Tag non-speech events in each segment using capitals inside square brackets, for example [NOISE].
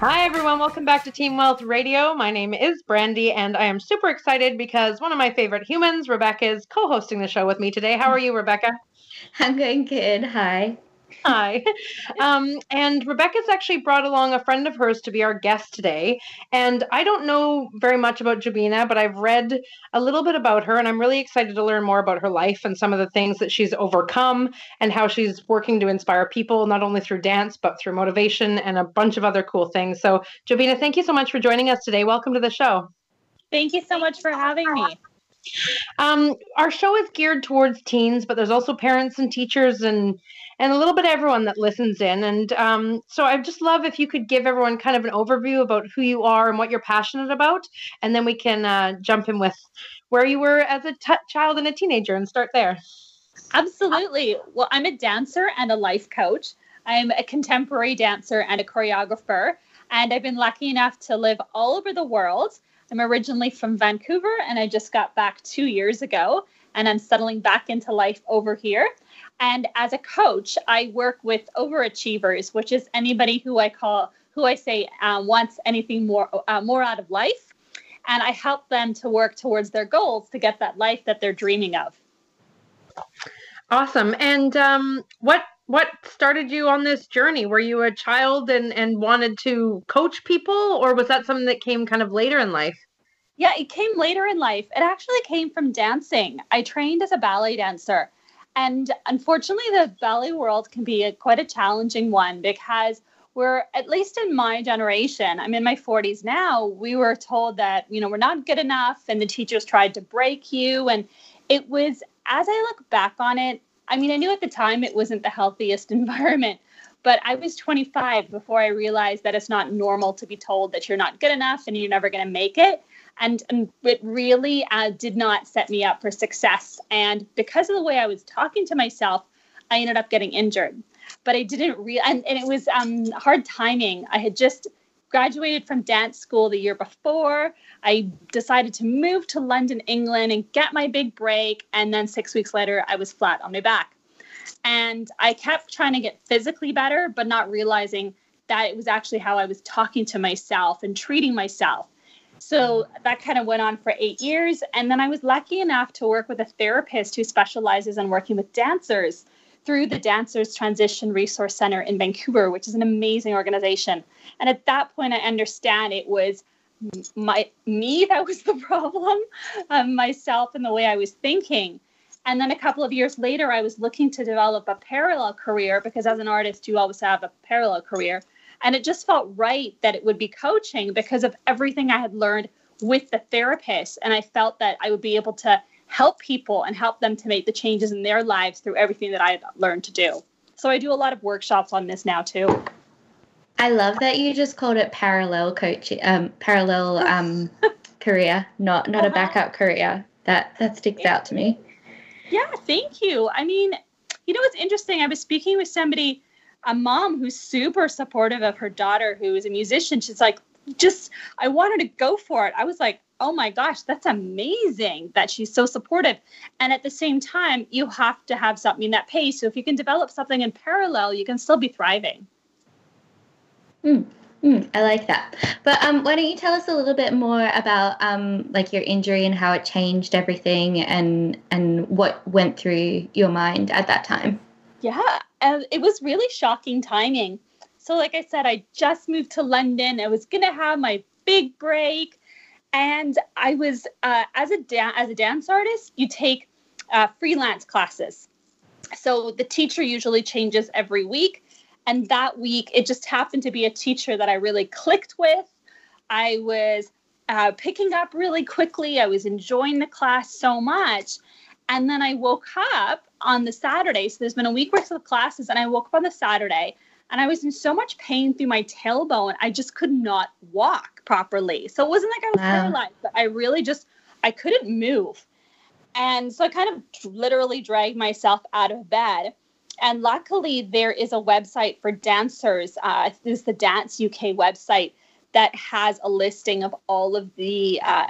Hi, everyone. Welcome back to Teen Wealth Radio. My name is Brandy, and I am super excited because one of my favorite humans, Rebecca, is co hosting the show with me today. How are you, Rebecca? [LAUGHS] I'm going good. Hi. Hi. Um, and Rebecca's actually brought along a friend of hers to be our guest today. And I don't know very much about Jobina, but I've read a little bit about her, and I'm really excited to learn more about her life and some of the things that she's overcome and how she's working to inspire people, not only through dance, but through motivation and a bunch of other cool things. So, Jobina, thank you so much for joining us today. Welcome to the show. Thank you so much for having me. Um, our show is geared towards teens, but there's also parents and teachers and and a little bit of everyone that listens in. And um, so I'd just love if you could give everyone kind of an overview about who you are and what you're passionate about, and then we can uh, jump in with where you were as a t- child and a teenager and start there. Absolutely. Well, I'm a dancer and a life coach. I'm a contemporary dancer and a choreographer, and I've been lucky enough to live all over the world. I'm originally from Vancouver and I just got back two years ago and I'm settling back into life over here. And as a coach, I work with overachievers, which is anybody who I call, who I say uh, wants anything more, uh, more out of life. And I help them to work towards their goals to get that life that they're dreaming of. Awesome. And um, what what started you on this journey? Were you a child and and wanted to coach people, or was that something that came kind of later in life? Yeah, it came later in life. It actually came from dancing. I trained as a ballet dancer. And unfortunately, the ballet world can be a, quite a challenging one because we're, at least in my generation, I'm in my 40s now, we were told that, you know, we're not good enough and the teachers tried to break you. And it was, as I look back on it, I mean, I knew at the time it wasn't the healthiest [LAUGHS] environment, but I was 25 before I realized that it's not normal to be told that you're not good enough and you're never going to make it. And, and it really uh, did not set me up for success. And because of the way I was talking to myself, I ended up getting injured. But I didn't real, and, and it was um, hard timing. I had just graduated from dance school the year before. I decided to move to London, England, and get my big break. And then six weeks later, I was flat on my back. And I kept trying to get physically better, but not realizing that it was actually how I was talking to myself and treating myself. So that kind of went on for eight years. And then I was lucky enough to work with a therapist who specializes in working with dancers through the Dancers Transition Resource Center in Vancouver, which is an amazing organization. And at that point, I understand it was my me that was the [LAUGHS] problem, um, myself and the way I was thinking. And then a couple of years later, I was looking to develop a parallel career because as an artist, you always have a parallel career. And it just felt right that it would be coaching because of everything I had learned with the therapist. And I felt that I would be able to help people and help them to make the changes in their lives through everything that I had learned to do. So I do a lot of workshops on this now too. I love that you just called it parallel coaching, um, parallel [LAUGHS] um, career, not not uh-huh. a backup career. That that sticks out to me. Yeah, thank you. I mean, you know what's interesting? I was speaking with somebody, a mom who's super supportive of her daughter who is a musician. She's like, just I wanted to go for it. I was like, oh my gosh, that's amazing that she's so supportive. And at the same time, you have to have something that pays. So if you can develop something in parallel, you can still be thriving. Mm, mm, I like that. But um, why don't you tell us a little bit more about um, like your injury and how it changed everything and and what went through your mind at that time? Yeah, uh, it was really shocking timing. So, like I said, I just moved to London. I was gonna have my big break, and I was uh, as a da- as a dance artist, you take uh, freelance classes. So the teacher usually changes every week and that week, it just happened to be a teacher that I really clicked with. I was uh, picking up really quickly. I was enjoying the class so much. And then I woke up on the Saturday. So there's been a week worth of classes, and I woke up on the Saturday and I was in so much pain through my tailbone, I just could not walk properly. So it wasn't like I was wow. paralyzed, but I really just I couldn't move. And so I kind of literally dragged myself out of bed. And luckily, there is a website for dancers. Uh, this is the Dance UK website that has a listing of all of the uh,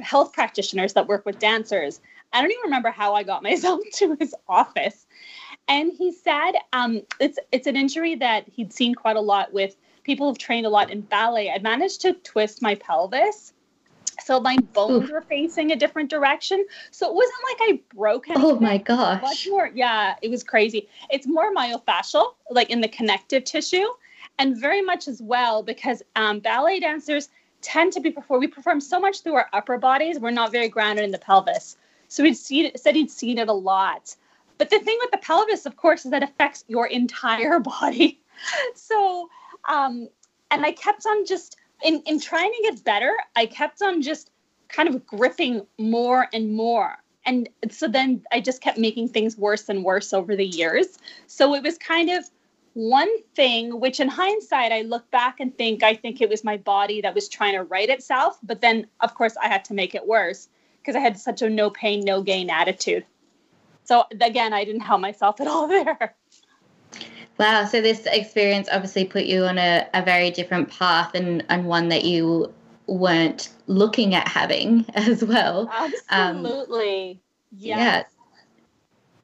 health practitioners that work with dancers. I don't even remember how I got [LAUGHS] myself to his office. And he said um, it's it's an injury that he'd seen quite a lot with people who've trained a lot in ballet. I managed to twist my pelvis. So my bones Ooh. were facing a different direction. So it wasn't like I broke anything. Oh my gosh. Much more, yeah, it was crazy. It's more myofascial, like in the connective tissue, and very much as well because um, ballet dancers tend to be perform. We perform so much through our upper bodies. We're not very grounded in the pelvis. So he'd seen said he'd seen it a lot. But the thing with the pelvis, of course, is that affects your entire [LAUGHS] body. so, um, and I kept on just in in trying to get better. I kept on just kind of gripping more and more. And so then I just kept making things worse and worse over the years. So it was kind of one thing, which in hindsight, I look back and think, I think it was my body that was trying to right itself. But then, of course, I had to make it worse because I had such a no pain, no gain attitude. So again, I didn't help myself at all [LAUGHS] there. Wow. So this experience obviously put you on a, a very different path and, and one that you weren't looking at having [LAUGHS] as well. Absolutely. Um, yes. Yeah.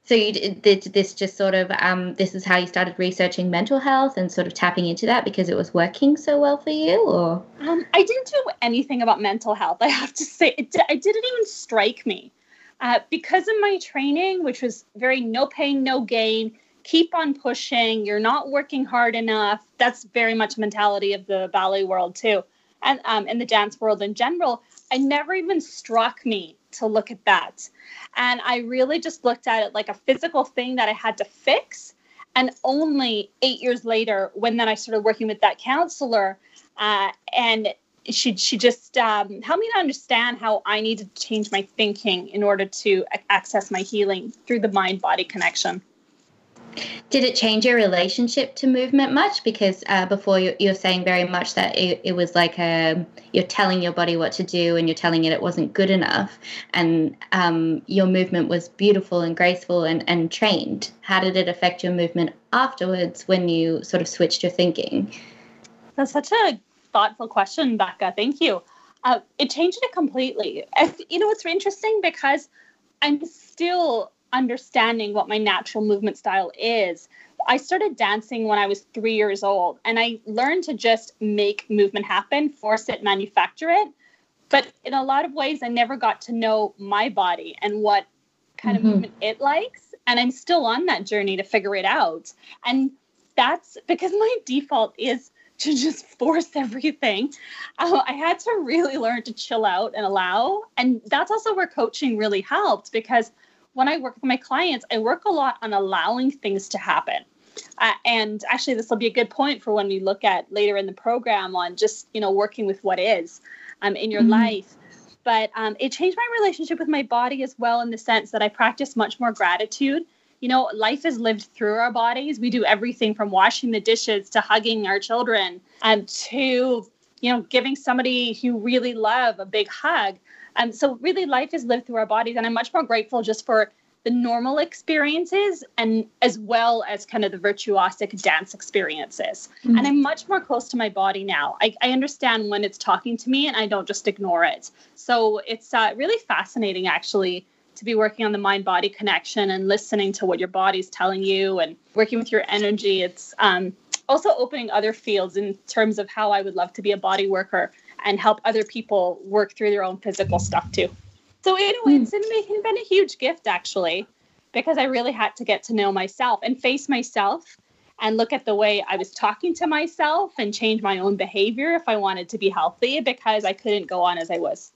So you did this just sort of um, this is how you started researching mental health and sort of tapping into that because it was working so well for you, or um, I didn't do anything about mental health. I have to say, it, it didn't even strike me uh, because of my training, which was very no pain, no gain. Keep on pushing. You're not working hard enough. That's very much mentality of the ballet world too, and um, in the dance world in general. I never even struck me to look at that. And I really just looked at it like a physical thing that I had to fix. And only eight years later, when then I started working with that counselor, uh, and she she just um, helped me to understand how I needed to change my thinking in order to access my healing through the mind body connection. Did it change your relationship to movement much? Because uh, before you, you were saying very much that it, it was like a, um, you're telling your body what to do and you're telling it it wasn't good enough. And um, your movement was beautiful and graceful and, and trained. How did it affect your movement afterwards when you sort of switched your thinking? That's such a thoughtful question, Becca. Thank you. Uh, it changed it completely. you know, it's interesting because I'm still understanding what my natural movement style is. I started dancing when I was three years old, and I learned to just make movement happen, force it, manufacture it. But in a lot of ways, I never got to know my body and what kind mm-hmm. of movement it likes. And I'm still on that journey to figure it out. And that's because my [LAUGHS] default is to just force everything. Uh, I had to really learn to chill out and allow. And that's also where coaching really helped because when I work with my clients, I work a lot on allowing things to happen. Uh, and actually, this will be a good point for when we look at later in the program on just you know working with what is um, in your mm-hmm. life. But um, it changed my relationship with my body as well in the sense that I practice much more gratitude. You know, life is lived through our bodies. We do everything from washing the dishes to hugging our children and um, to you know giving somebody you really love a big hug. Um, so really, life is lived through our bodies, and I'm much more grateful just for the normal experiences and as well as kind of the virtuosic dance experiences. Mm-hmm. And I'm much more close to my body now. I, I, understand when it's talking to me and I don't just ignore it. So it's uh, really fascinating actually to be working on the mind body connection and listening to what your body's telling you and working with your energy. It's um, also opening other fields in terms of how I would love to be a body worker and help other people work through their own physical stuff too. So you know, it's been, been a huge gift actually, because I really had to get to know myself and face myself and look at the way I was talking to myself and change my own behavior if I wanted to be healthy because I couldn't go on as I was.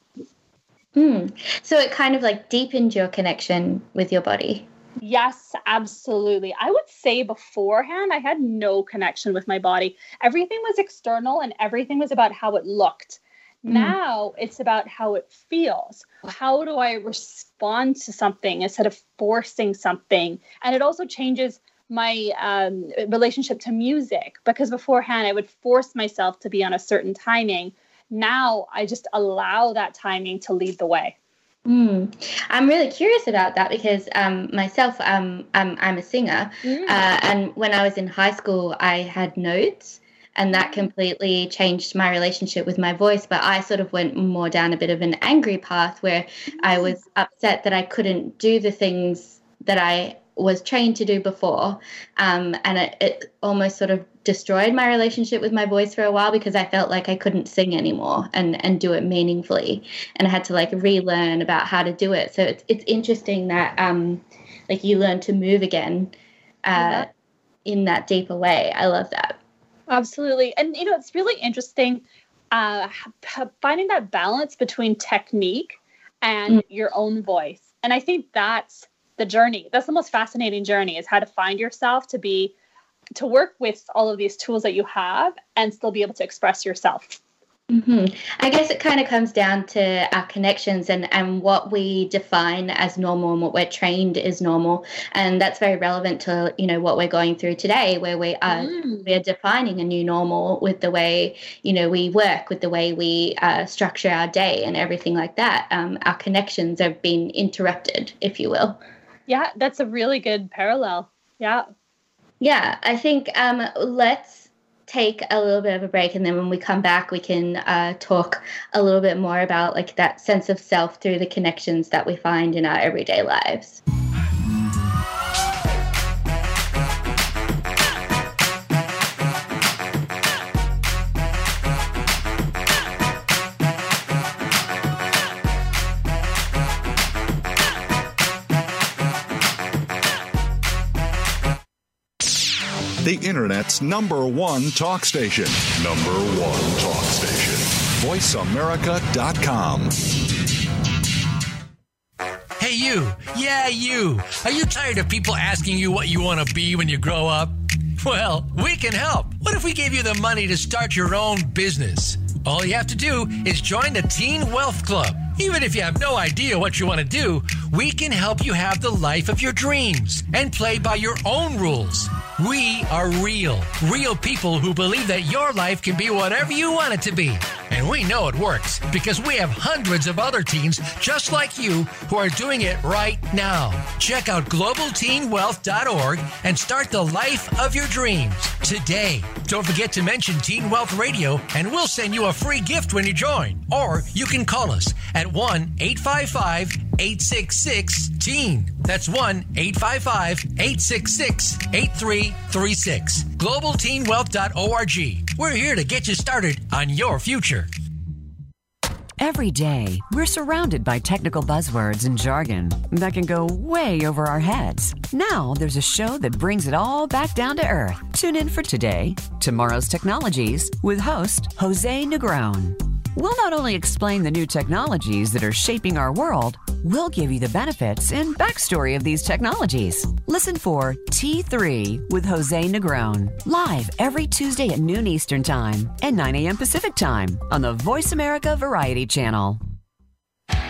Mm. So it kind of like deepened your connection with your body. Yes, absolutely. I would say beforehand, I had no connection with my body. Everything was external and everything was about how it looked. Mm. Now it's about how it feels. How do I respond to something instead of forcing something? And it also changes my um, relationship to music because beforehand I would force myself to be on a certain timing. Now I just allow that timing to lead the way. Mm. I'm really curious about that because um, myself, um, I'm, I'm a singer. Mm. Uh, and when I was in high school, I had nodes, and that mm. completely changed my relationship with my voice. But I sort of went more down a bit of an angry path where I mm. was upset that I couldn't do the things that I was trained to do before. Um, and it, it, almost sort of destroyed my relationship with my voice for a while because I felt like I couldn't sing anymore and, and do it meaningfully. And I had to like relearn about how to do it. So it's, it's interesting that um, like you learn to move again uh, in that deeper way. I love that. Absolutely. And, you know, it's really interesting uh, finding that balance between technique and mm. your own voice. And I think that's the journey. That's the most fascinating journey is how to find yourself to be to work with all of these tools that you have and still be able to express yourself. Mm-hmm. I guess it kind of comes down to our connections and, and what we define as normal and what we're trained is normal, and that's very relevant to you know what we're going through today, where we are mm. we are defining a new normal with the way you know we work, with the way we uh, structure our day, and everything like that. Um, our connections have been interrupted, if you will. Yeah, that's a really good parallel. Yeah. Yeah, I think um, let's take a little bit of a break, and then when we come back, we can uh, talk a little bit more about like that sense of self through the connections that we find in our everyday lives. The Internet's number one talk station. Number one talk station. VoiceAmerica.com. Hey, you. Yeah, you. Are you tired of people asking you what you want to be when you grow up? Well, we can help. What if we gave you the money to start your own business? All you have to do is join the Teen Wealth Club. Even if you have no idea what you want to do, we can help you have the life of your dreams and play by your own rules. We are real, real people who believe that your life can be whatever you want it to be. And we know it works because we have hundreds of other teens just like you who are doing it right now. Check out globalteenwealth.org and start the life of your dreams today. Don't forget to mention Teen Wealth Radio and we'll send you a free gift when you join. Or you can call us at 1 855 866 TEEN. That's 1 855 866 8336. GlobalTeenWealth.org. We're here to get you started on your future. Every day, we're surrounded by technical buzzwords and jargon that can go way over our heads. Now, there's a show that brings it all back down to earth. Tune in for today, Tomorrow's Technologies, with host Jose Negron. We'll not only explain the new technologies that are shaping our world, we'll give you the benefits and backstory of these technologies. Listen for T3 with Jose Negron, live every Tuesday at noon Eastern Time and 9 a.m. Pacific Time on the Voice America Variety Channel.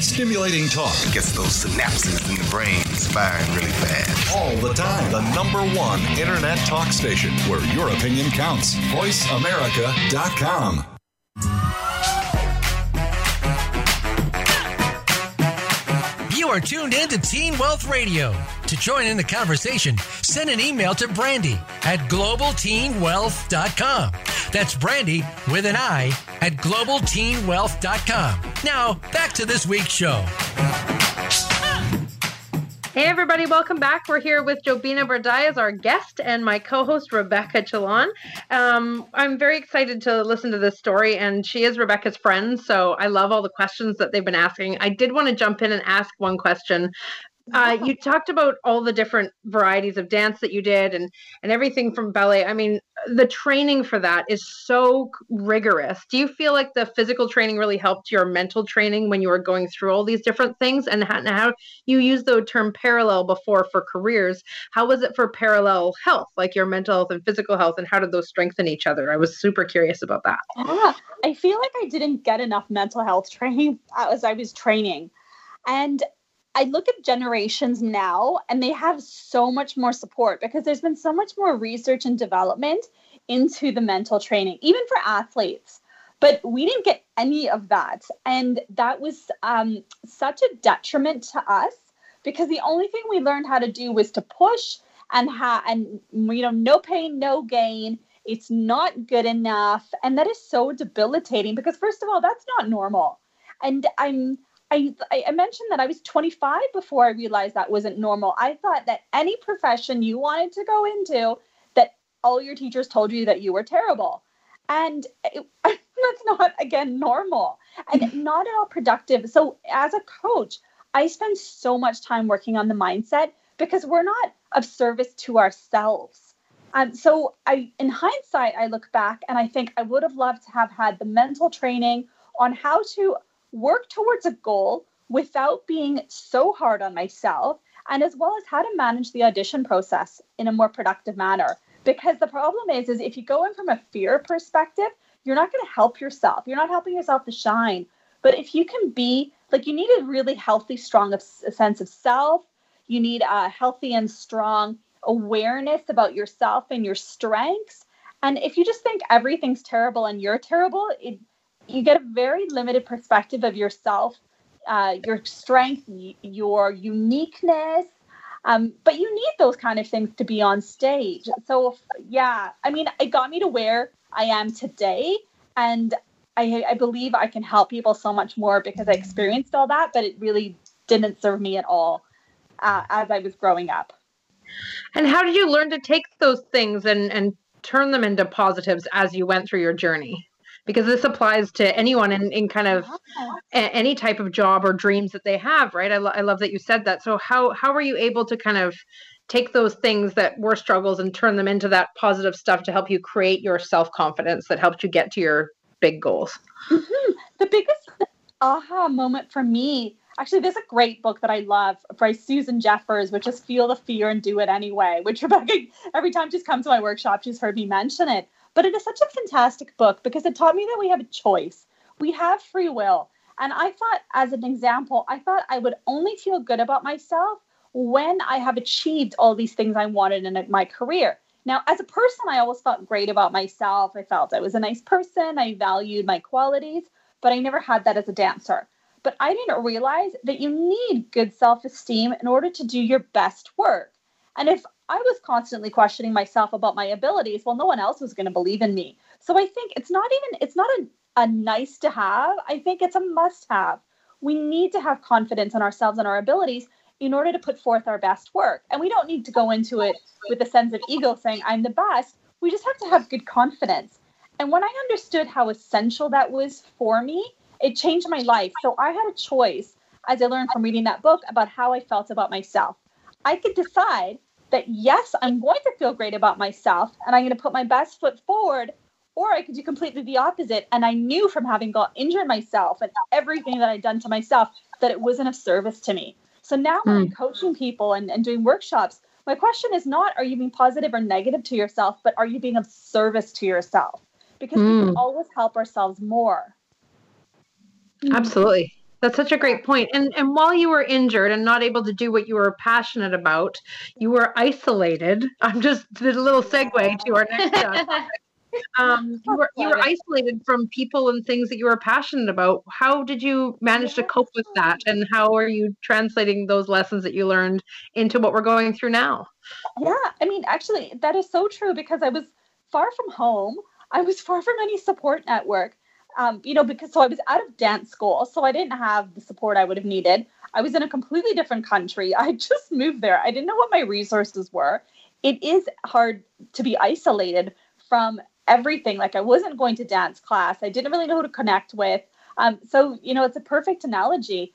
Stimulating talk gets those synapses in the brain firing really fast. All the time. The number one internet talk station where your opinion counts. VoiceAmerica.com. You are tuned in to Teen Wealth Radio. To join in the conversation, send an email to Brandy at globalteenwealth.com. That's Brandy with an I at globalteenwealth.com. Now, back to this week's show. Hey, everybody, welcome back. We're here with Jobina Bardai as our guest and my co host, Rebecca Chillon. Um, I'm very excited to listen to this story, and she is Rebecca's friend. So I love all the questions that they've been asking. I did want to jump in and ask one question uh, you talked about all the different varieties of dance that you did and and everything from ballet. I mean the training for that is so rigorous. Do you feel like the physical training really helped your mental training when you were going through all these different things? And how, and how you used the term parallel before for careers how was it for parallel health like your mental health and physical health and how did those strengthen each other? I was super curious about that. Yeah i feel like i didn't get enough mental health training [LAUGHS] as i was training. And I look at generations now and they have so much more support because there's been so much more research and development into the mental training, even for athletes. But we didn't get any of that. And that was um, such a detriment to us because the only thing we learned how to do was to push and ha- and you know no pain no gain it's not good enough and that is so debilitating because first of all that's not normal and i'm I, I mentioned that I was 25 before I realized that wasn't normal. I thought that any profession you wanted to go into, that all your teachers told you that you were terrible. And it, [LAUGHS] that's not, again, normal and not at all productive. So, as a coach, I spend so much time working on the mindset because we're not of service to ourselves. Um, so, I, in hindsight, I look back and I think I would have loved to have had the mental training on how to work towards a goal without being so hard on myself, and as well as how to manage the audition process in a more productive manner. Because the problem is, is if you go in from a fear perspective, you're not going to help yourself. You're not helping yourself to shine. But if you can be like, you need a really healthy, strong sense of self. You need a healthy and strong awareness about yourself and your strengths. And if you just think everything's terrible and you're terrible, it you get a very limited perspective of yourself, uh, your strength, your uniqueness. Um, but you need those kind of things to be on stage. So, yeah, I mean, it got me to where I am today. And I, I believe I can help people so much more because I experienced all that, but it really didn't serve me at all uh, as I was growing up. And how did you learn to take those things and, and turn them into positives as you went through your journey? Because this applies to anyone in, in kind of a, any type of job or dreams that they have right? I, lo- I love that you said that. So how how were you able to kind of take those things that were struggles and turn them into that positive stuff to help you create your self-confidence that helped you get to your big goals? Mm-hmm. the biggest aha moment for me actually there's a great book that i love by susan jeffers which is feel the fear and do it anyway which rebecca [LAUGHS] every time she's come to my workshop she's heard me mention it but it is such a fantastic book because it taught me that we have a choice. We have free will. And I thought, as an example, I thought I would only feel good about myself when I have achieved all these things I wanted in my career. Now, as a person, I always felt great about myself. I felt I was a nice person. I valued my qualities, but I never had that as a dancer. But I didn't realize that you need good self esteem in order to do your best work. And if I was constantly questioning myself about my abilities. Well, no one else was going to believe in me. So I think it's not even, it's not a, a nice to have. I think it's a must have. We need to have confidence in ourselves and our abilities in order to put forth our best work. And we don't need to go into it with a sense of ego saying, I'm the best. We just have to have good confidence. And when I understood how essential that was for me, it changed my life. So I had a choice as I learned from reading that book about how I felt about myself. I could decide that yes, I'm going to feel great about myself and I'm going to put my best foot forward, or I could do completely the opposite. And I knew from having got injured myself and everything that I'd done to myself that it wasn't of service to me. So now when I'm hmm. coaching people and, and doing workshops, my question is not are you being positive or negative to yourself, but are you being of service to yourself? Because mm. we can hmm. always help ourselves more. Absolutely. That's such a great point. And and while you were injured and not able to do what you were passionate about, you were isolated. [LAUGHS] I'm just did a little segue to our next topic. [LAUGHS] Um, you were you were isolated from people and things that you were passionate about. How did you manage to cope with that? And how are you translating those lessons that you learned into what we're going through now? Yeah, I mean, actually, that is so true because I was far from home. I was far from any support network um, you know, because so I was out of dance school, so I didn't have the support I would have needed. I was in a completely different country. [LAUGHS] I just moved there. I didn't know what my resources were. It is hard to be isolated from everything. Like I wasn't going to dance class. I didn't really know who to connect with. Um, so you know, it's a perfect analogy.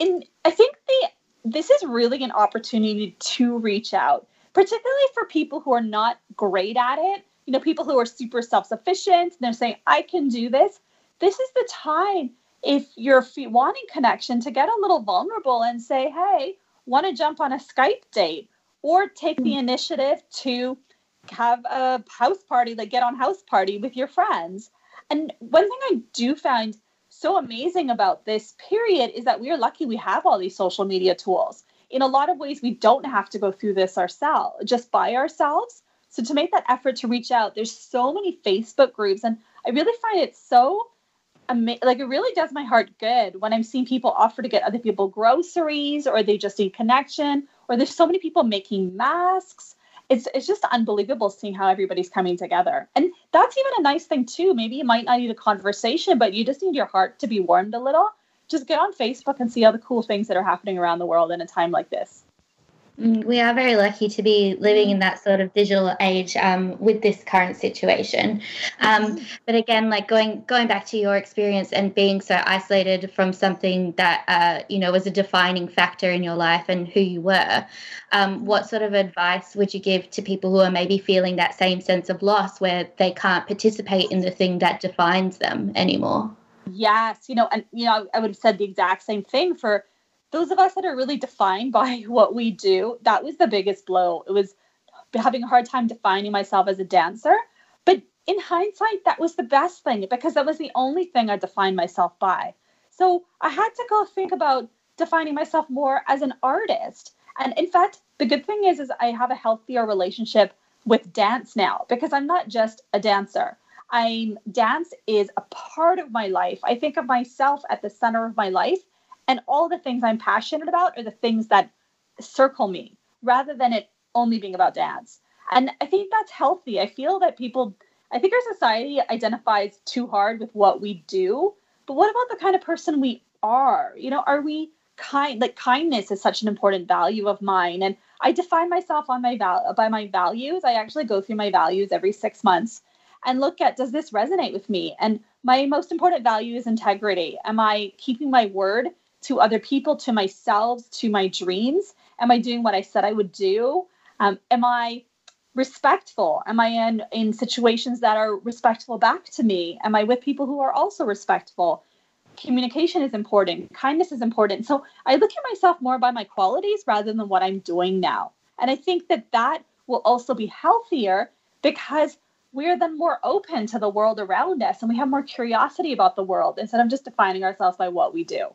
And I think the this is really an opportunity to reach out, particularly for people who are not great at it. You know, people who are super self sufficient, they're saying, I can do this. This is the time if you're wanting connection to get a little vulnerable and say, hey, want to jump on a Skype date or take the hmm. initiative to have a house party, like get on house party with your friends. And one thing I do find so amazing about this period is that we are lucky we have all these social media tools. In a lot of ways, we don't have to go through this ourselves, just by ourselves. So to make that effort to reach out, there's so many Facebook groups, and I really find it so like it really does my heart good when I'm seeing people offer to get other people groceries, or they just need connection, or there's so many people making masks it's it's just unbelievable seeing how everybody's coming together. And that's even a nice thing too. Maybe you might not need a conversation, but you just need your heart to be warmed a little. Just get on Facebook and see all the cool things that are happening around the world in a time like this. Mm, we are very lucky to be living in that sort of digital age um, with this current situation. Um, but again, like going going back to your experience and being so isolated from something that uh, you know was a defining factor in your life and who you were, um, what sort of advice would you give to people who are maybe feeling that same sense of loss where they can't participate in the thing that defines them anymore? Yes, you know, and you know, I would have said the exact same thing for those of us that are really defined by [LAUGHS] what we do, that was the biggest blow. It was having a hard time defining myself as a dancer. But in hindsight, that was the best thing because that was the only thing I defined myself by. So I had to go think about defining myself more as an artist. And in fact, the good thing is, is I have a healthier relationship with dance now because I'm not just a dancer. I'm dance is a part of my life. I think of myself at the center of my life and all the things I'm passionate about are the things that circle me rather than it only being about dance. And I think that's healthy. I feel that people, I think our society identifies too hard with what we do. But what about the kind of person we are? You know, are we kind? Like kindness is such an important value of mine. And I define myself on my val- by my values. I actually go through my values every six months and look at does this resonate with me? And my most important value is integrity. Am I keeping my word? To other people, to myself, to my dreams? Am I doing what I said I would do? Um, am I respectful? Am I in, in situations that are respectful back to me? Am I with people who are also respectful? Communication is important, kindness is important. So I look at myself more by my qualities rather than what I'm doing now. And I think that that will also be healthier because we're then more open to the world around us and we have more curiosity about the world instead of just defining ourselves by what we do.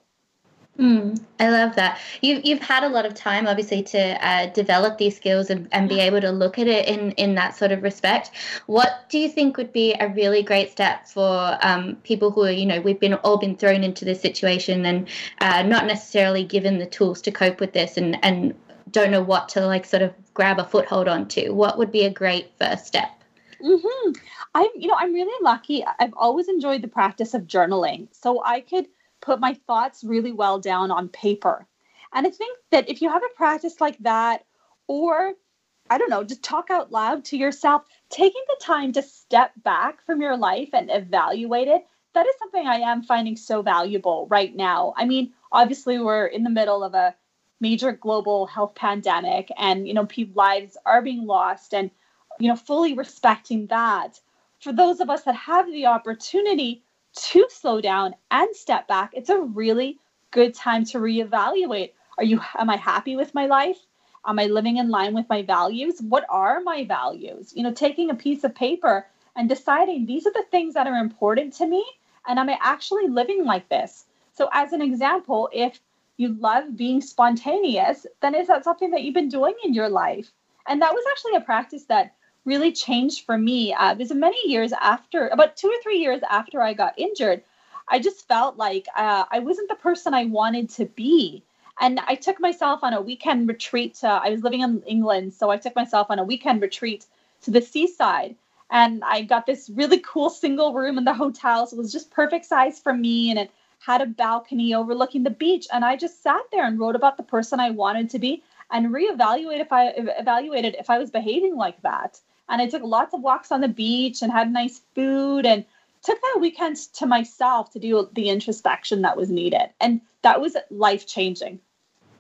Mm, I love that. You've you've had a lot of time, obviously, to uh, develop these skills and, and be able to look at it in in that sort of respect. What do you think would be a really great step for um, people who are, you know, we've been all been thrown into this situation and uh, not necessarily given the tools to cope with this and and don't know what to like sort of grab a foothold onto. What would be a great first step? Mm-hmm. I'm, you know, I'm really lucky. I've always enjoyed the practice of journaling, so I could put my thoughts really well down on paper. And I think that if you have a practice like that, or I don't know, just talk out loud to yourself, taking the time to step back from your life and evaluate it, that is something I am finding so valuable right now. I mean, obviously, we're in the middle of a major global health pandemic, and, you know, people's lives are being lost, and, you know, fully respecting that. For those of us that have the opportunity, to slow down and step back, it's a really good time to reevaluate. Are you am I happy with my life? Am I living in line with my values? What are my values? You know, taking a piece of paper and deciding these are the things that are important to me and am I actually living like this? So as an example, if you love being spontaneous, then is that something that you've been doing in your life? And that was actually a practice that really changed for me uh, because many years after, about two or three years after I got injured, I just felt like uh, I wasn't the person I wanted to be. And I took myself on a weekend retreat. To, I was living in England, so I took myself on a weekend retreat to the seaside. And I got this really cool single room in the hotel. So it was just perfect size for me. And it had a balcony overlooking the beach. And I just sat there and wrote about the person I wanted to be and reevaluate if I evaluated if I was behaving like that. And I took lots of walks on the beach and had nice food and took that weekend to myself to do the introspection that was needed. And that was life changing.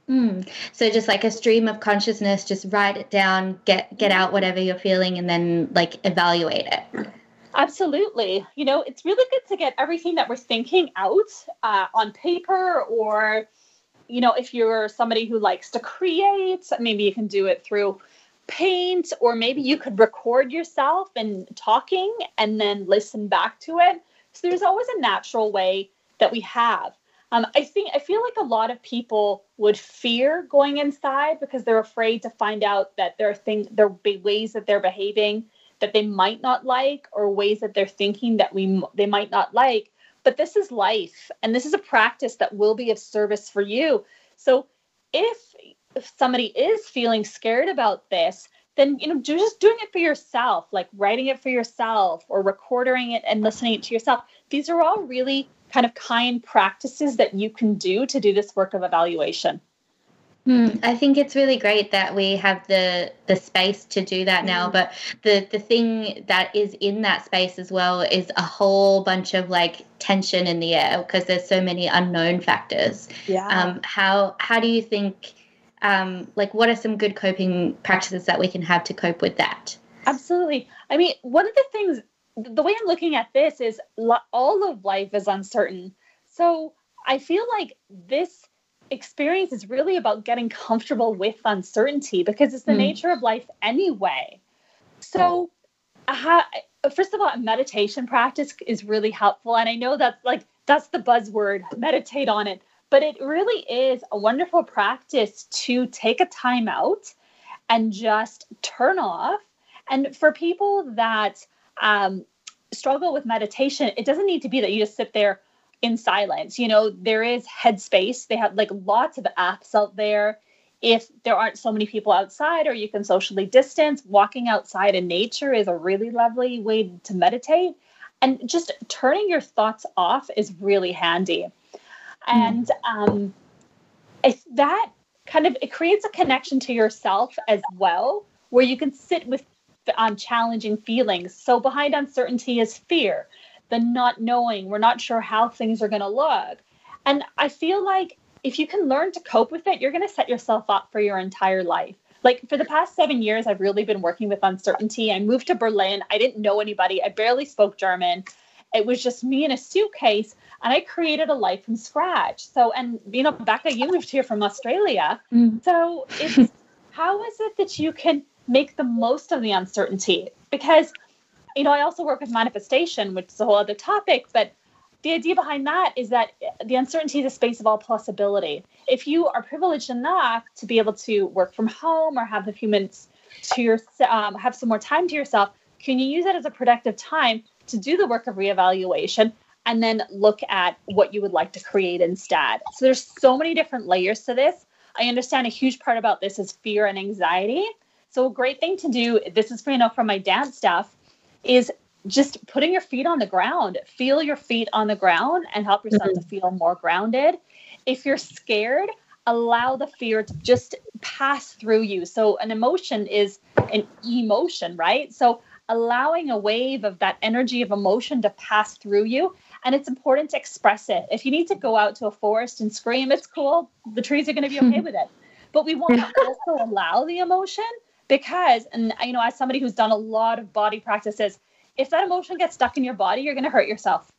Mm. So just like a stream of consciousness, just write it down, get get out whatever you're feeling, and then like evaluate it. Absolutely. You know, it's really good to get everything that we're thinking out uh, on paper, or you know, if you're somebody who likes to create, maybe you can do it through paint, or maybe you could record yourself and talking and then listen back to it. So there's always a natural way that we have. Um, I think I feel like a lot of people would fear going inside because they're afraid to find out that there are things, there be ways that they're behaving that they might not like, or ways that they're thinking that we they might not like. But this is life, and this is a practice that will be of service for you. So if if somebody is feeling scared about this, then you know just doing it for yourself, like writing it for yourself or recording it and listening it to yourself. These are all really kind of kind practices that you can do to do this work of evaluation? Hmm, I think it's really great that we have the the space to do that now. Mm. But the the thing that is in that space as well is a whole bunch of like tension in the air because there's so many unknown factors. Yeah. Um, how how do you think? Um, like, what are some good coping practices that we can have to cope with that? Absolutely. I mean, one of the things the way I'm looking at this is all of life is uncertain. So I feel like this experience is really about getting comfortable with uncertainty because it's the mm. nature of life anyway. So, first of all, meditation practice is really helpful. And I know that's like, that's the buzzword, meditate on it. But it really is a wonderful practice to take a time out and just turn off. And for people that um, struggle with meditation, it doesn't need to be that you just sit there in silence. You know, there is Headspace. They have like lots of apps out there. If there aren't so many people outside or you can socially distance, walking outside in nature is a really lovely way to meditate. And just turning your thoughts off is really handy. And um, if that kind of it creates a connection to yourself as well, where you can sit with on challenging feelings. So behind uncertainty is fear, the not knowing. We're not sure how things are going to look. And I feel like if you can learn to cope with it, you're going to set yourself up for your entire life. Like for the past seven years, I've really been working with uncertainty. I moved to Berlin. I didn't know anybody. I barely spoke German. It was just me in a suitcase, and I created a life from scratch. So, and you know, Becca, you moved here from Australia. Mm. So, it's [LAUGHS] how is it that you can make the most of the uncertainty because you know i also work with manifestation which is a whole other topic but the idea behind that is that the uncertainty is a space of all possibility if you are privileged enough to be able to work from home or have a few minutes to your um, have some more time to yourself can you use it as a productive time to do the work of reevaluation and then look at what you would like to create instead so there's so many different layers to this i understand a huge part about this is fear and anxiety so a great thing to do, this is for you know from my dance stuff, is just putting your feet on the ground. Feel your feet on the ground and help yourself mm-hmm. to feel more grounded. If you're scared, allow the fear to just pass through you. So an emotion is an emotion, right? So allowing a wave of that energy of emotion to pass through you. And it's important to express it. If you need to go out to a forest and scream, it's cool. The trees are going to be okay [LAUGHS] with it. But we want to also allow the emotion because and you know as somebody who's done a lot of body practices if that emotion gets stuck in your body you're going to hurt yourself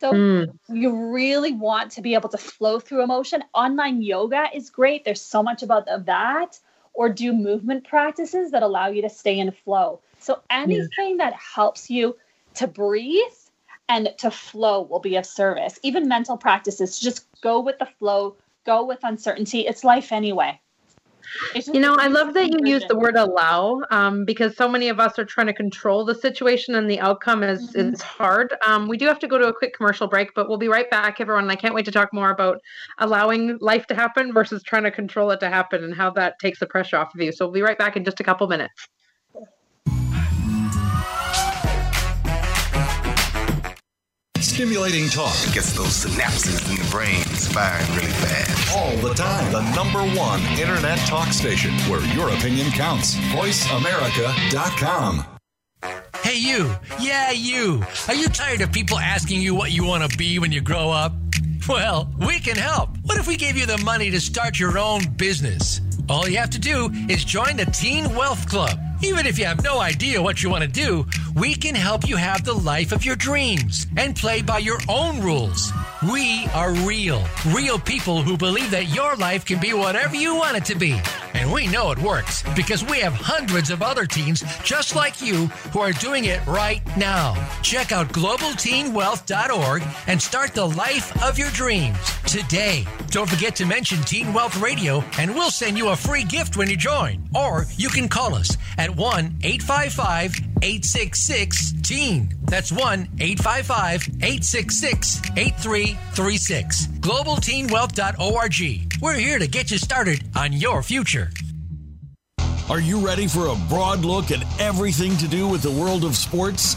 so mm. you really want to be able to flow through emotion online yoga is great there's so much about that or do movement practices that allow you to stay in flow. So anything yeah. that helps you to breathe and to flow will be of service. Even mental practices just go with the flow go with uncertainty. It's life anyway you know, I love that you use the word allow um, because so many of us are trying to control the situation and the outcome is, mm-hmm. is hard. Um, we do have to go to a quick commercial break, but we'll be right back, everyone. And I can't wait to talk more about allowing life to happen versus trying to control it to happen and how that takes the pressure off of you. So we'll be right back in just a couple minutes. Stimulating talk it gets those synapses in the brain firing really fast. All the time. The number one internet talk station where your opinion counts. VoiceAmerica.com. Hey, you. Yeah, you. Are you tired of people asking you what you want to be when you grow up? Well, we can help. What if we gave you the money to start your own business? All you have to do is join the Teen Wealth Club. Even if you have no idea what you want to do, we can help you have the life of your dreams and play by your own rules. We are real, real people who believe that your life can be whatever you want it to be. And we know it works because we have hundreds of other teens just like you who are doing it right now. Check out globalteenwealth.org and start the life of your dreams today. Don't forget to mention Teen Wealth Radio and we'll send you a free gift when you join. Or you can call us at 1 855 866 TEEN. That's 1 855 866 8336. GlobalTeenWealth.org. We're here to get you started on your future. Are you ready for a broad look at everything to do with the world of sports?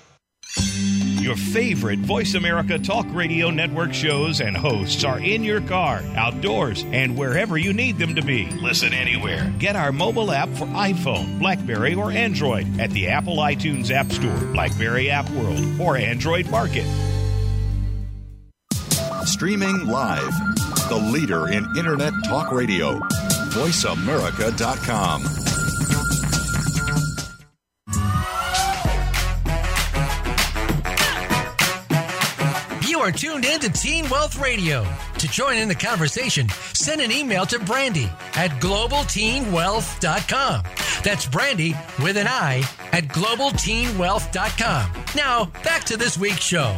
Your favorite Voice America Talk Radio Network shows and hosts are in your car, outdoors, and wherever you need them to be. Listen anywhere. Get our mobile app for iPhone, Blackberry, or Android at the Apple iTunes App Store, Blackberry App World, or Android Market. Streaming live. The leader in Internet talk radio. VoiceAmerica.com. are tuned in to Teen Wealth Radio. To join in the conversation, send an email to Brandy at globalteenwealth.com. That's Brandy with an I at globalteenwealth.com. Now, back to this week's show.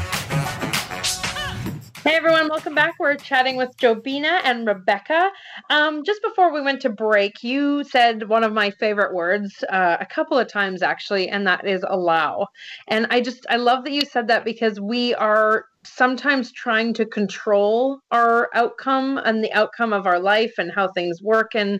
Hey everyone, welcome back. We're chatting with Jobina and Rebecca. Um, just before we went to break, you said one of my favorite words uh, a couple of times actually, and that is allow. And I just, I love that you said that because we are sometimes trying to control our outcome and the outcome of our life and how things work. And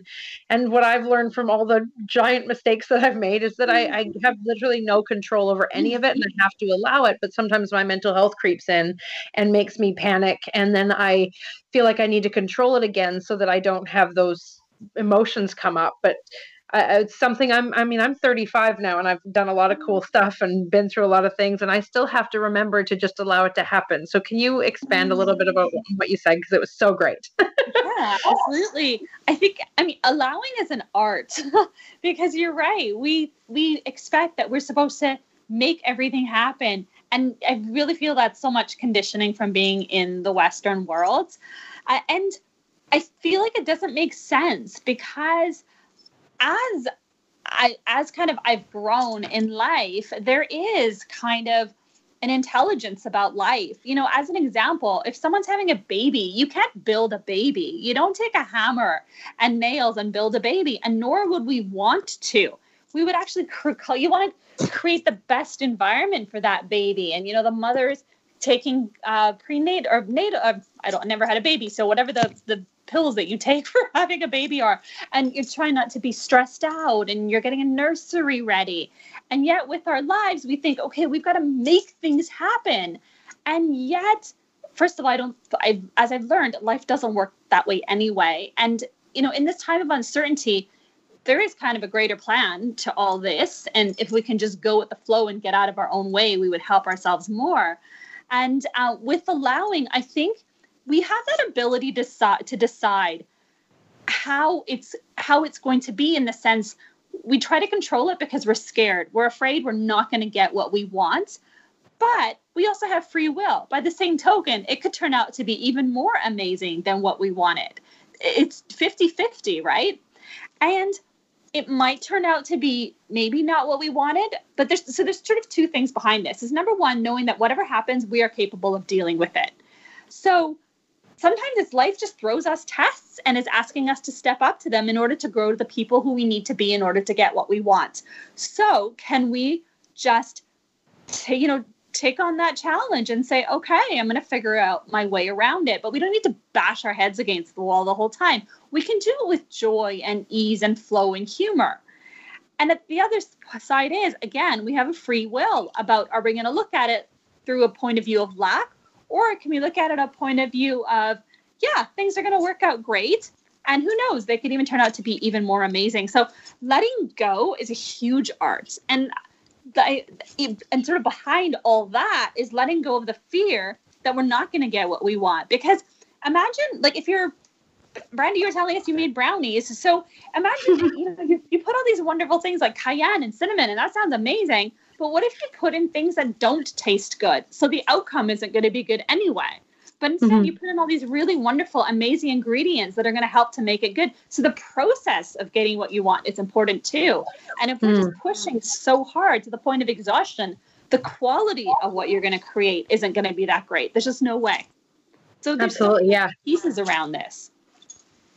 and what i've learned from all the giant mistakes that i've made is that I, I mm-hmm. have literally no control over any of it and i mm-hmm. have to allow it. But sometimes my mental health creeps in and makes me panic. And then i feel like i need to control it again so that i don't have those emotions come up. But it's something I'm, I mean, I'm 35 now and I've done a lot of cool stuff and been through a lot of things, and I still have to remember to just allow it to happen. So, can you expand a little bit about what you said? Because it was so great. [LAUGHS] yeah, absolutely. I think, I mean, allowing is an art [LAUGHS] because you're right. We, we expect that we're supposed to make everything happen. And I really feel that's so much conditioning from being in the Western world. Uh, and I feel like it doesn't make sense because as I as kind of I've grown in life, there is kind of an intelligence about life. You know, as an example, if someone's having a baby, you can't build a baby. You don't take a hammer and nails and build a baby, and nor would we want to. We would actually [LAUGHS] you want to create the best environment for that baby, and you know the mother's taking uh, prenatal or natal. Uh, I don't I never had a baby, so whatever the the pills that you take [LAUGHS] for having a baby are. And you're trying not to be stressed out and you're getting a nursery ready. And yet with our lives we think okay we've got to make things happen. And yet first of all i don't I, as i've learned life doesn't work that way anyway. And you know in this time of uncertainty there is kind of a greater plan to all this. And if we can just go with the flow and get out of our own way we would help ourselves more and uh, with allowing i think we have that ability to, to decide how it's how it's going to be in the sense we try to control it because we're scared. We're afraid we're not going to get what we want but we also have free will. By the same token it could turn out to be even more amazing than what we wanted. It's 50-50 right? And it might turn out to be maybe not what we wanted but there's so there's sort of two things behind this is number one knowing that whatever happens we are capable of dealing with it so sometimes it's life just throws us tests and is asking us to step up to them in order to grow to the people who we need to be in order to get what we want. So, can we just, t- you know, take on that challenge and say, okay, I'm going to figure out my way around it. But we don't need to bash our heads against the wall the whole time. We can do it with joy and ease and flow and humor. And the other side is, again, we have a free will about are we going to look at it through a point of view of lack, or can we look at it a point of view of, yeah, things are going to work out great. And who knows, they could even turn out to be even more amazing. So letting go is a huge art. And the, and sort of behind all that is letting go of the fear that we're not going to get what we want. Because imagine, like, if you're Brandy, you were telling us you made brownies. So imagine [LAUGHS] you know you, you put all these wonderful things like cayenne and cinnamon, and that sounds amazing. But what if you put in things that don't taste good? So the outcome isn't going to be good anyway. But instead, mm-hmm. you put in all these really wonderful, amazing ingredients that are going to help to make it good. So the process of getting what you want is important too. And if we're mm. just pushing so hard to the point of exhaustion, the quality of what you're going to create isn't going to be that great. There's just no way. So there's absolutely, yeah, pieces around this.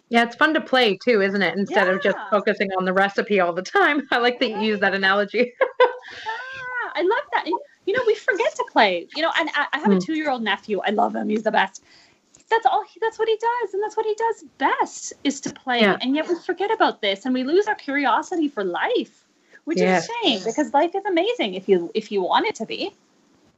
Yeah, it's fun to play too, isn't it? Instead yeah. of just focusing on the recipe all the time. [LAUGHS] I like that you use that analogy. [LAUGHS] yeah, I love that. You know, we forget to play. You know, and I, I have mm. a two-year-old nephew. I love him. He's the best. That's all. He, that's what he does, and that's what he does best is to play. Yeah. And yet we forget about this, and we lose our curiosity for life, which yes. is a shame because life is amazing if you if you want it to be.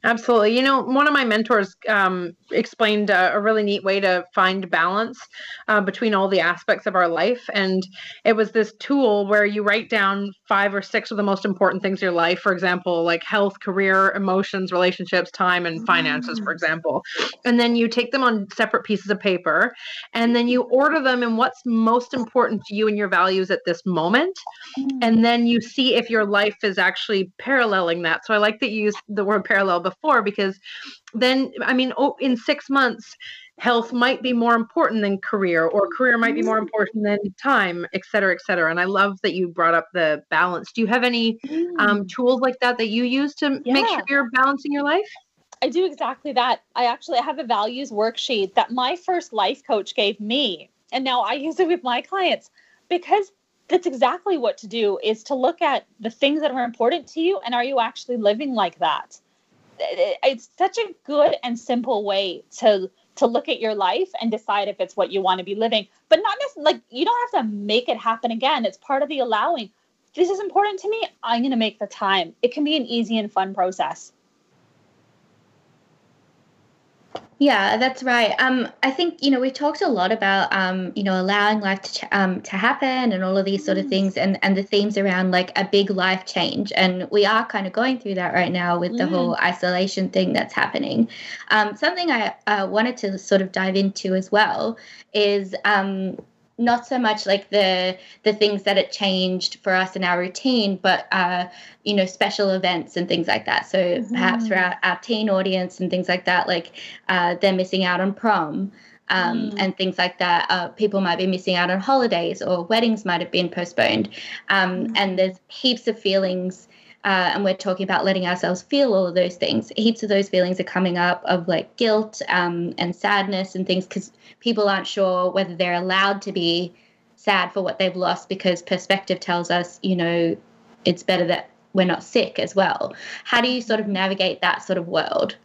Absolutely. You know, one of my mentors um, explained a, a, really neat way to find balance uh, between all the aspects of our life. And it was this tool where you write down five or six of the most important things in your life, for example, like health, career, emotions, relationships, time, and finances, for mm. example. And then you take them on separate pieces of paper and then you order them in what's most important to you and your values at this moment. Mm. And then you see if your life is actually paralleling that. So I like that you use the word parallel before because then i mean oh, in six months health might be more important than career or career might be more mm-hmm. important than time et cetera et cetera and i love that you brought up the balance do you have any um, mm. tools like that that you use to yeah. make sure you're balancing your life I do exactly that. I actually have a values worksheet that my first life coach gave me. And now I use it with my clients because that's exactly what to do is to look at the things that are important to you and are you actually living like that? It's such a good and simple way to to look at your life and decide if it's what you want to be living. But not necessarily like you don't have to make it happen again. It's part of the allowing. This is important to me i'm going to make the time. It can be an easy and fun process Yeah, that's right. Um, I think you know we talked a lot about um, you know allowing life to ch- um, to happen and all of these sort of things and and the themes around like a big life change and we are kind of going through that right now with the mm. whole isolation thing that's happening. Um, something I uh, wanted to sort of dive into as well is um, not so much like the the things that it changed for us in our routine, but uh, you know special events and things like that. So mm-hmm. perhaps for our, our, teen audience and things like that, like uh, they're missing out on prom. Um, mm. and things like that. Uh, people might be missing out on holidays or weddings might have been postponed. Um, mm. And there's heaps of feelings uh, and we're talking about letting ourselves feel all of those things. Heaps of those feelings are coming up of like guilt um, and sadness and things because people aren't sure whether they're allowed to be sad for what they've lost because perspective tells us, you know, it's better that we're not sick as well. How do you sort of navigate that sort of world?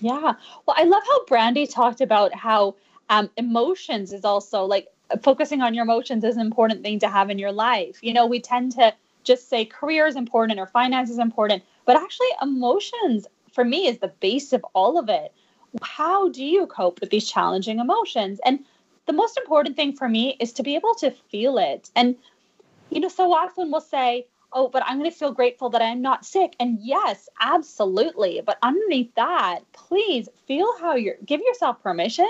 Yeah. Well, I love how Brandy talked about how um, emotions is also like focusing on your emotions is an important thing to have in your life. You know, we tend to just say career is important or finance is important, but actually emotions for me is the base of all of it. How do you cope with these challenging emotions? And the most important thing for me is to be able to feel it. And you know, so often we'll say, "Oh, but I'm going to feel grateful that I'm not sick." And yes, absolutely. But underneath that, please feel how you're give yourself permission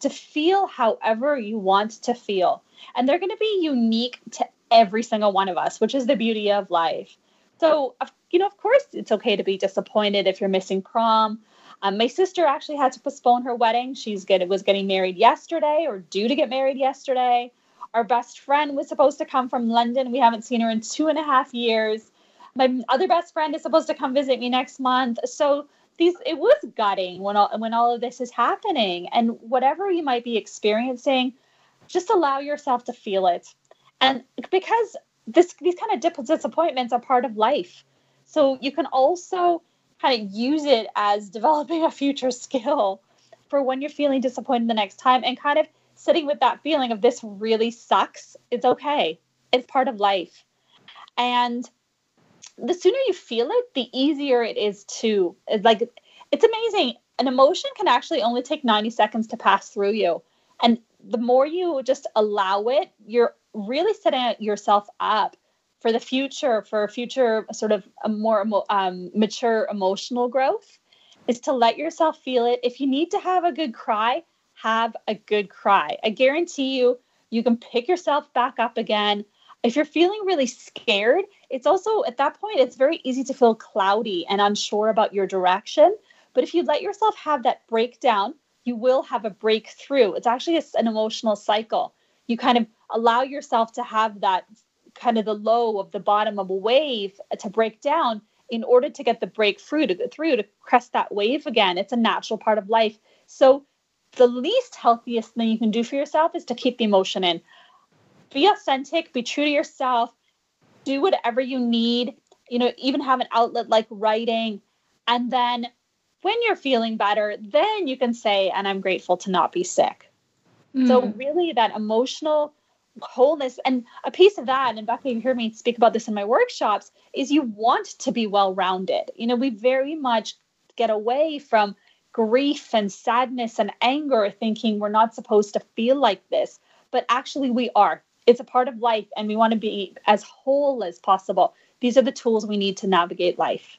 to feel however you want to feel. And they're going to be unique to every single one of us, which is the beauty of life. So, you know, of course, it's okay to be disappointed if you're missing prom. Um, my sister actually had to postpone her wedding. She's get, was getting married yesterday or due to get married yesterday. Our best friend was supposed to come from London. We haven't seen her in two and a half years. My other best friend is supposed to come visit me next month. So these it was gutting when all when all of this is happening. And whatever you might be experiencing, just allow yourself to feel it and because this these kind of disappointments are part of life so you can also kind of use it as developing a future skill for when you're feeling disappointed the next time and kind of sitting with that feeling of this really sucks. It's okay. It's part of life. And the sooner you feel it, the easier it is to like it's amazing. An emotion can actually only take 90 seconds to pass through you. And the more you just allow it, you're really setting yourself up for the future, for future sort of a more um, mature emotional growth, is to let yourself feel it. If you need to have a good cry, have a good cry. I guarantee you, you can pick yourself back up again. If you're feeling really scared, it's also at that point, it's very easy to feel cloudy and unsure about your direction. But if you let yourself have that breakdown, you will have a breakthrough. It's actually an emotional cycle. You kind of allow yourself to have that kind of the low of the bottom of a wave to break down in order to get the breakthrough to through to crest that wave again. It's a natural part of life. So the least healthiest thing you can do for yourself is to keep the emotion in. Be authentic, be true to yourself, do whatever you need, you know, even have an outlet like writing. And then when you're feeling better, then you can say, and I'm grateful to not be sick. Mm. So, really, that emotional wholeness. And a piece of that and becca you hear me speak about this in my workshops is you want to be well rounded you know we very much get away from grief and sadness and anger thinking we're not supposed to feel like this. But actually we are. It's a part of life and we want to be as whole as possible. These are the tools we need to navigate life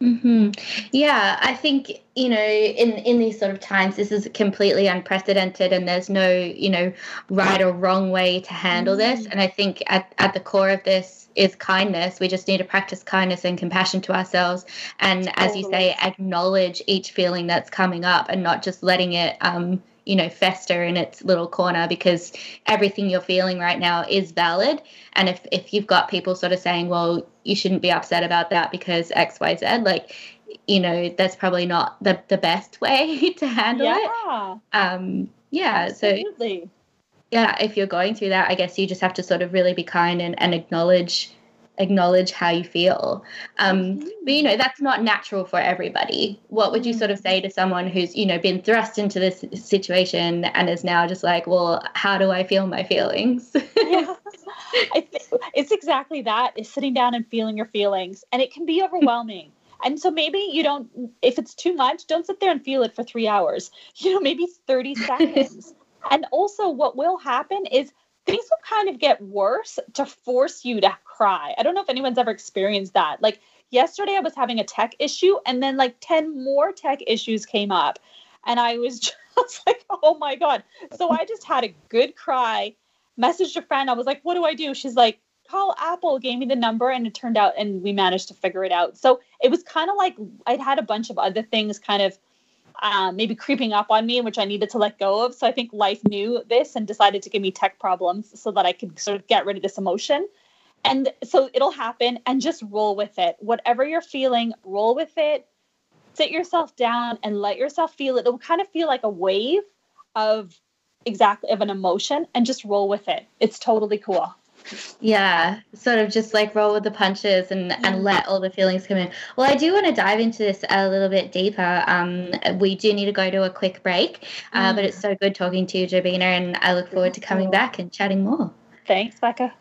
Mm-hmm. Yeah, I think you know in in these sort of times this is completely unprecedented, and there's no you know right or wrong way to handle mm-hmm. this. And I think at at the core of this is kindness. We just need to practice kindness and compassion to ourselves, and as you say, acknowledge each feeling that's coming up, and not just letting it um you know fester in its little corner because everything you're feeling right now is valid and if if you've got people sort of saying well you shouldn't be upset about that because xyz like you know that's probably not the, the best [LAUGHS] way to handle yeah. it um yeah Absolutely. so yeah if you're going through that i guess you just have to sort of really be kind and, and acknowledge acknowledge how you feel. Um, but you know that's not natural for everybody. What would you sort of say to someone who's you know been thrust into this situation and is now just like, well, how do I feel my feelings? [LAUGHS] yeah, it's exactly that. Is sitting down and feeling your feelings, and it can be overwhelming. And so maybe you don't, if it's too much, don't sit there and feel it for three hours. [LAUGHS] You know, maybe 30 [LAUGHS] seconds. and also, what will happen is things will kind of get worse to force you to cry. I don't know if anyone's ever experienced that. Like yesterday, I was having a tech issue, and then like 10 more tech issues came up. And I was [LAUGHS] just like, oh my God. So I just had a good cry, messaged a friend. I was like, what do I do? She's like, call Apple, gave me the number, and it turned out, and we managed to figure it out. So it was kind of like I'd had a bunch of other things kind of um, maybe creeping up on me, which I needed to let go of. So I think life knew this and decided to give me tech problems so that I could sort of get rid of this emotion. And so it'll happen and just roll with it. Whatever you're feeling, roll with it. Sit yourself down and let yourself feel it. It'll kind of feel like a wave of exactly of an emotion and just roll with it. It's totally cool yeah sort of just like roll with the punches and and let all the feelings come in. Well i do want to dive into this a little bit deeper. Um we do need to go to a quick break uh, mm. but it's so good talking to you Jobina and i look forward to coming back and chatting more. Thanks becca.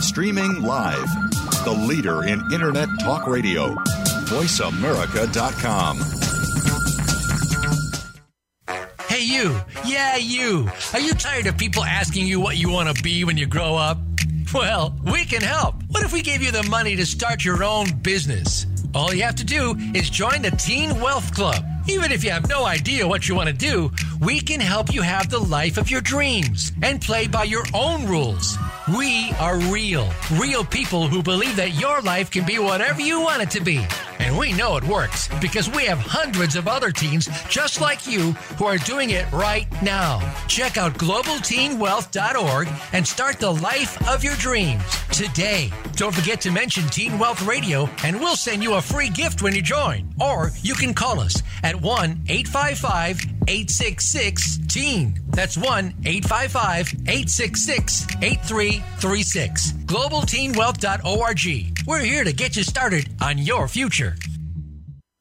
Streaming live the leader in internet talk radio voiceamerica.com Hey, you. Yeah, you. Are you tired of people asking you what you want to be when you grow up? Well, we can help. What if we gave you the money to start your own business? All you have to do is join the Teen Wealth Club. Even if you have no idea what you want to do, we can help you have the life of your dreams and play by your own rules. We are real, real people who believe that your life can be whatever you want it to be. And we know it works because we have hundreds of other teens just like you who are doing it right now. Check out globalteenwealth.org and start the life of your dreams today. Don't forget to mention Teen Wealth Radio and we'll send you a free gift when you join. Or you can call us at 1 855 866 TEEN. That's 1 855 866 8336. GlobalTeenWealth.org. We're here to get you started on your future.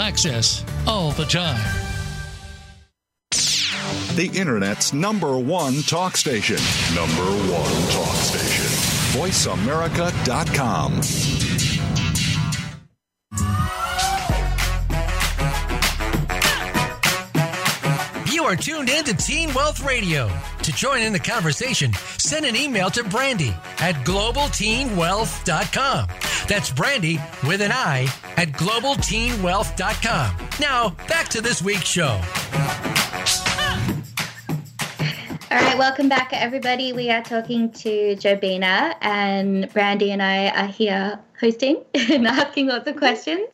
access, all the time. The Internet's number one talk station. Number one talk station. VoiceAmerica.com. You are tuned in to Teen Wealth Radio. To join in the conversation, send an email to Brandy at globalteenwealth.com. That's Brandy with an I at globalteenwealth.com. Now, back to this week's show. All right, welcome back, everybody. We are talking to Jobina, and Brandy and I are here hosting [LAUGHS] and asking lots of questions.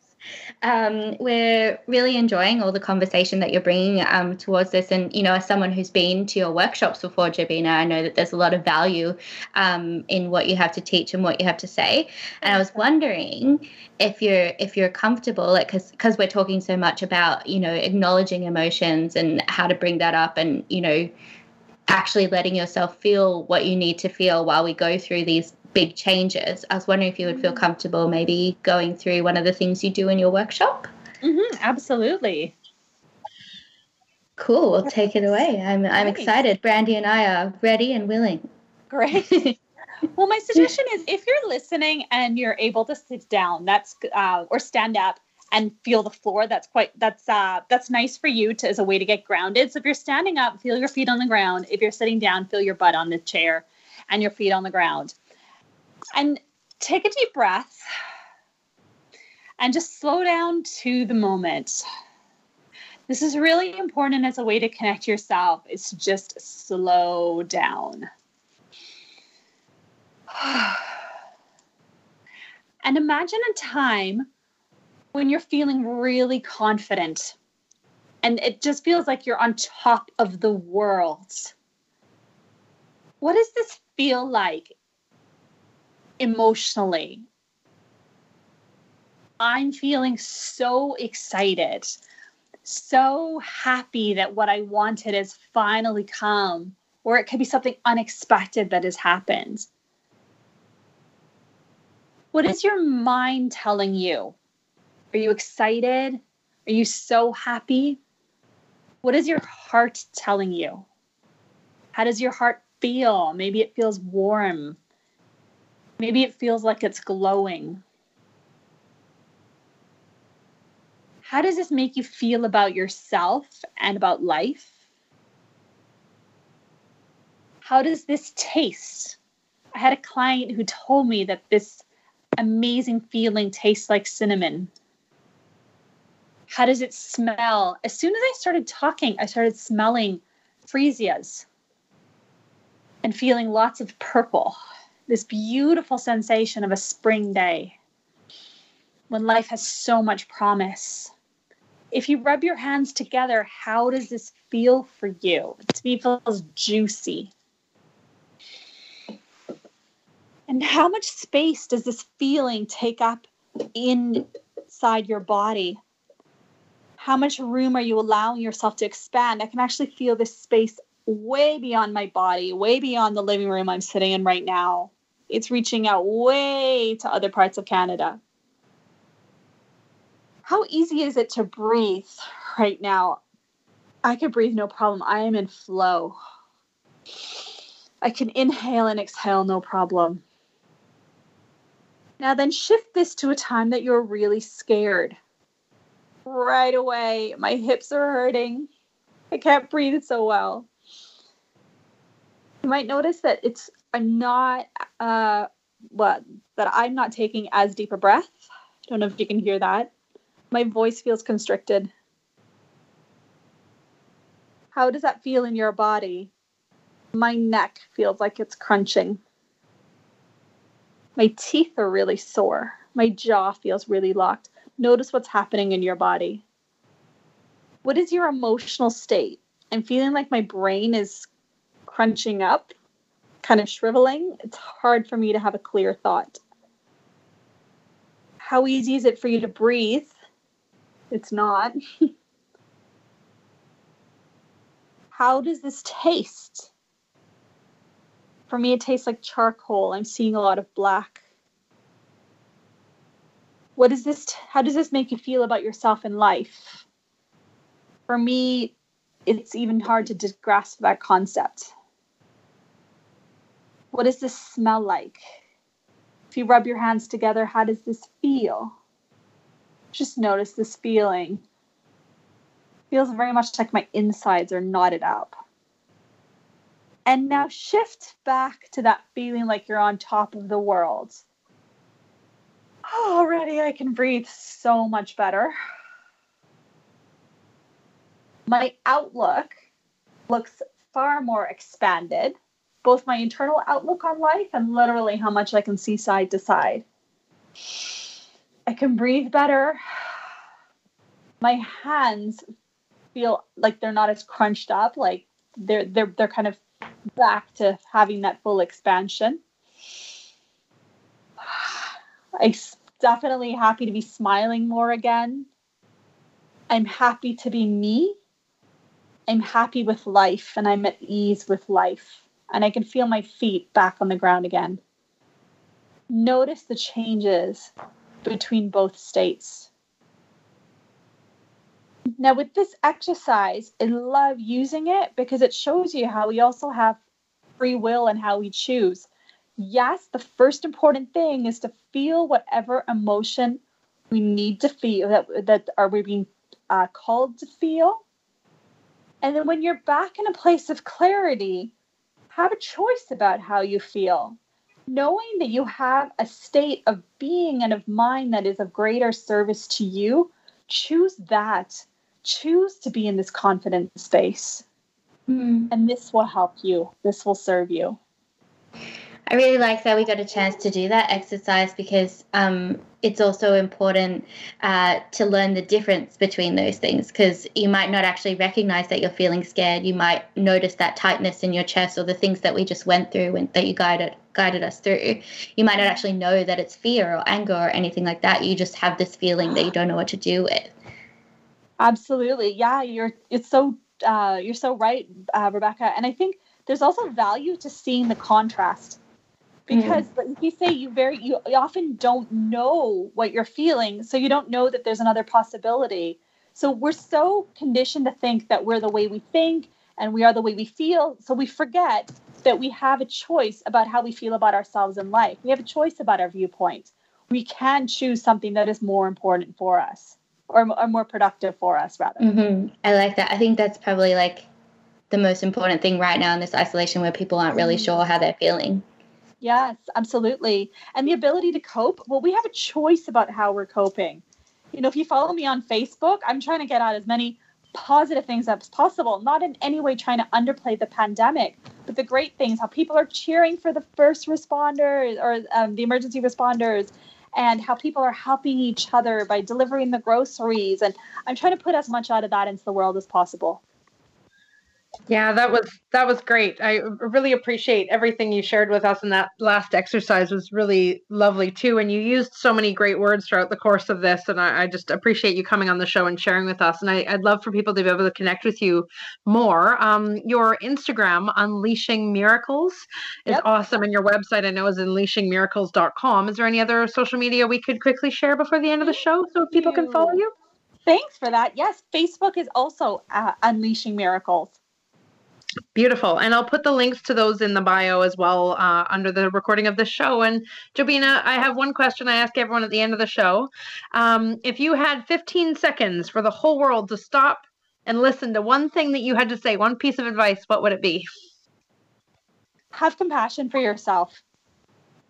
Um, we're really enjoying all the conversation that you're bringing um, towards this. And, you know, as someone who's been to your workshops before, Jobina, I know that there's a lot of value um, in what you have to teach and what you have to say. And I was wondering if you're if you're comfortable, like, because because we're talking so much about, you know, acknowledging emotions and how to bring that up, and you know, actually letting yourself feel what you need to feel while we go through these big changes. I was wondering if you would feel comfortable maybe going through one of the things you do in your workshop. Mm-hmm, absolutely. Cool. We'll take it away. I'm I'm excited. Brandy and I are ready and willing. Great. [LAUGHS] well, my suggestion is if you're listening and you're able to sit down, that's uh, or stand up and feel the floor. That's quite that's uh that's nice for you to as a way to get grounded. So if you're standing up, feel your feet on the ground. If you're sitting down, feel your butt on the chair and your feet on the ground and take a deep breath and just slow down to the moment. This is really important as a way to connect yourself. It's just slow down. [SIGHS] and imagine a time when you're feeling really confident and it just feels like you're on top of the world. What does this feel like emotionally. I'm feeling so excited, so happy that what I wanted has finally come, or it could be something unexpected that has happened. What is your mind telling you? Are you excited? Are you so happy? What is your heart telling you? How does your heart feel? Maybe it feels warm. Maybe it feels like it's glowing. How does this make you feel about yourself and about life? How does this taste? I had a client who told me that this amazing feeling tastes like cinnamon. How does it smell? As soon as I started talking, I started smelling freesias and feeling lots of purple this beautiful sensation of a spring day when life has so much promise. If you rub your hands together, how does this feel for you? It feels juicy. And how much space does this feeling take up inside your body? How much room are you allowing yourself to expand? I can actually feel this space way beyond my body, way beyond the living room I'm sitting in right now it's reaching out way to other parts of Canada. How easy is it to breathe right now? I can breathe no problem. I am in flow. I can inhale and exhale no problem. Now, then shift this to a time that you're really scared right away. My hips are hurting. I can't breathe so well. You might notice that it's I'm not uh what that I'm not taking as deep a breath. Don't know if you can hear that. My voice feels constricted. How does that feel in your body? My neck feels like it's crunching. My teeth are really sore. My jaw feels really locked. Notice what's happening in your body. What is your emotional state? I'm feeling like my brain is crunching up, kind of shriveling. It's hard for me to have a clear thought. How easy is it for you to breathe? It's not. [LAUGHS] How does this taste? For me, it tastes like charcoal. I'm seeing a lot of black. What is this? T- how does this make you feel about yourself in life? For me, it's even hard to grasp that concept. What does this smell like? If you rub your hands together, how does this feel? Just notice this feeling. Feels very much like my insides are knotted up. And now shift back to that feeling like you're on top of the world. Already I can breathe so much better. My outlook looks far more expanded, both my internal outlook on life and literally how much I can see side to side. I can breathe better. My hands feel like they're not as crunched up, like they're they're they're kind of back to having that full expansion. I'm definitely happy to be smiling more again. I'm happy to be me. I'm happy with life and I'm at ease with life. And I can feel my feet back on the ground again. Notice the changes between both states. Now, with this exercise, I love using it because it shows you how we also have free will and how we choose. Yes, the first important thing is to feel whatever emotion we need to feel that that are we being uh, called to feel. And then when you're back in a place of clarity, have a choice about how you feel. Knowing that you have a state of being and of mind that is of greater service to you, choose that. Choose to be in this confident space. Mm. And this will help you. This will serve you. I really like that we got a chance to do that exercise because um, it's also important uh, to learn the difference between those things because you might not actually recognize that you're feeling scared. You might notice that tightness in your chest or the things that we just went through that you guided guided us through. You might not actually know that it's fear or anger or anything like that. You just have this feeling that you don't know what to do with. Absolutely, yeah. You're it's so uh, you're so right, uh, Rebecca. And I think there's also value to seeing the contrast because mm. like you say you very you often don't know what you're feeling so you don't know that there's another possibility. So we're so conditioned to think that we're the way we think and we are the way we feel so we forget that we have a choice about how we feel about ourselves in life. We have a choice about our viewpoint we can choose something that is more important for us or, or more productive for us rather. Mm-hmm. i like that. I think that's probably like the most important thing right now in this isolation where people aren't really sure how they're feeling Yes, absolutely. And the ability to cope. Well, we have a choice about how we're coping. You know, if you follow me on Facebook, I'm trying to get out as many positive things as possible, not in any way trying to underplay the pandemic, but the great things, how people are cheering for the first responders or um, the emergency responders, and how people are helping each other by delivering the groceries. And I'm trying to put as much out of that into the world as possible. Yeah, that was that was great. I really appreciate everything you shared with us, and that last exercise was really lovely too. And you used so many great words throughout the course of this, and I, I just appreciate you coming on the show and sharing with us. And I, would love for people to be able to connect with you more. Um, your Instagram, Unleashing Miracles, is yep. awesome, and your website I know is unleashingmiracles.com. Is there any other social media we could quickly share before the end of the show so people can follow you? Thanks for that. Yes, Facebook is also uh, Unleashing Miracles. Beautiful. And I'll put the links to those in the bio as well uh, under the recording of the show. And Jobina, I have one question I ask everyone at the end of the show. Um, if you had 15 seconds for the whole world to stop and listen to one thing that you had to say, one piece of advice, what would it be? Have compassion for yourself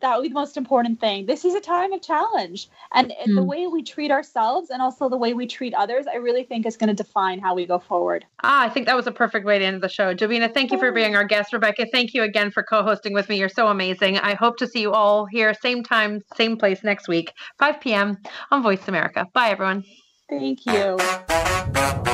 that would be the most important thing. This is a time of challenge. And mm. the hmm. way we treat ourselves and also the way we treat others, I really think is going to define how we go forward. Ah, I think that was a perfect way to end the show. Jobina, thank you for being our guest. Rebecca, thank you again for co hosting with me. You're so amazing. I hope to see you all here, same time, same place next week, 5 p.m. on Voice America. Bye, everyone. Thank you.